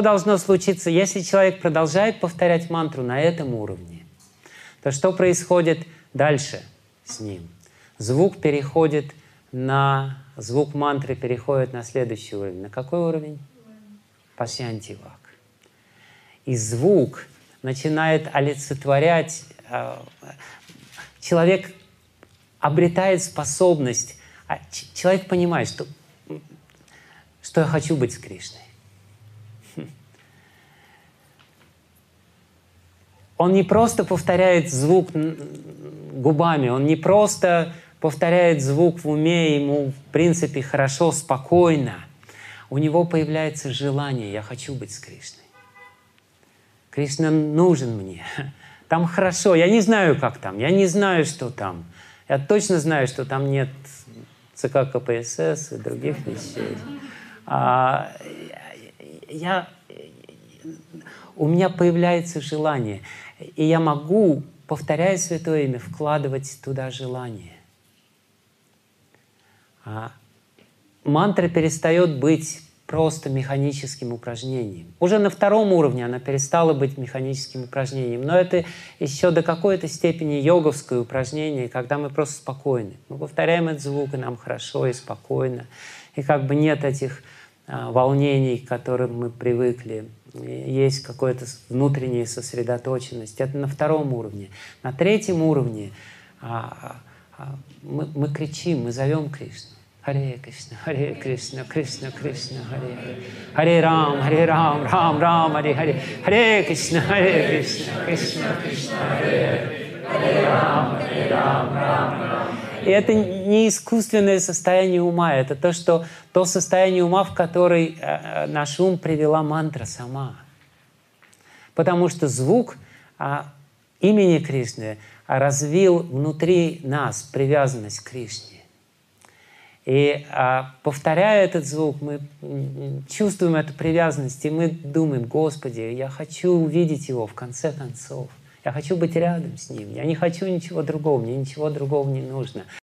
Должно случиться, если человек продолжает повторять мантру на этом уровне, то что происходит дальше с ним? Звук переходит на... Звук мантры переходит на следующий уровень. На какой уровень? Пасьянтивак. И звук начинает олицетворять... Э, человек обретает способность... А, человек понимает, что, что я хочу быть с Кришной. Он не просто повторяет звук губами, он не просто повторяет звук в уме, ему, в принципе, хорошо, спокойно. У него появляется желание, я хочу быть с Кришной. Кришна нужен мне. Там хорошо, я не знаю, как там, я не знаю, что там. Я точно знаю, что там нет ЦК КПСС и других вещей. А, я, у меня появляется желание. И я могу, повторяя Святое Имя, вкладывать туда желание. А мантра перестает быть просто механическим упражнением. Уже на втором уровне она перестала быть механическим упражнением, но это еще до какой-то степени йоговское упражнение, когда мы просто спокойны. Мы повторяем этот звук, и нам хорошо и спокойно. И как бы нет этих а, волнений, к которым мы привыкли есть какая-то внутренняя сосредоточенность. Это на втором уровне. На третьем уровне а, а, мы, мы кричим, мы зовем Кришну. Харе Кришна, Харе Кришна, Кришна, Кришна, Харе Харе. Харе Рам, Харе Рам, Рам, Рам, Харе Харе. Харе Кришна, Харе Кришна, Кришна, Кришна, Харе Харе. Рам, Харе Рам, Рам, Рам. И это не искусственное состояние ума, это то, что, то состояние ума, в которое э, наш ум привела мантра сама. Потому что звук а, имени Кришны развил внутри нас привязанность к Кришне. И а, повторяя этот звук, мы чувствуем эту привязанность, и мы думаем, Господи, я хочу увидеть Его в конце концов. Я хочу быть рядом с ним. Я не хочу ничего другого, мне ничего другого не нужно.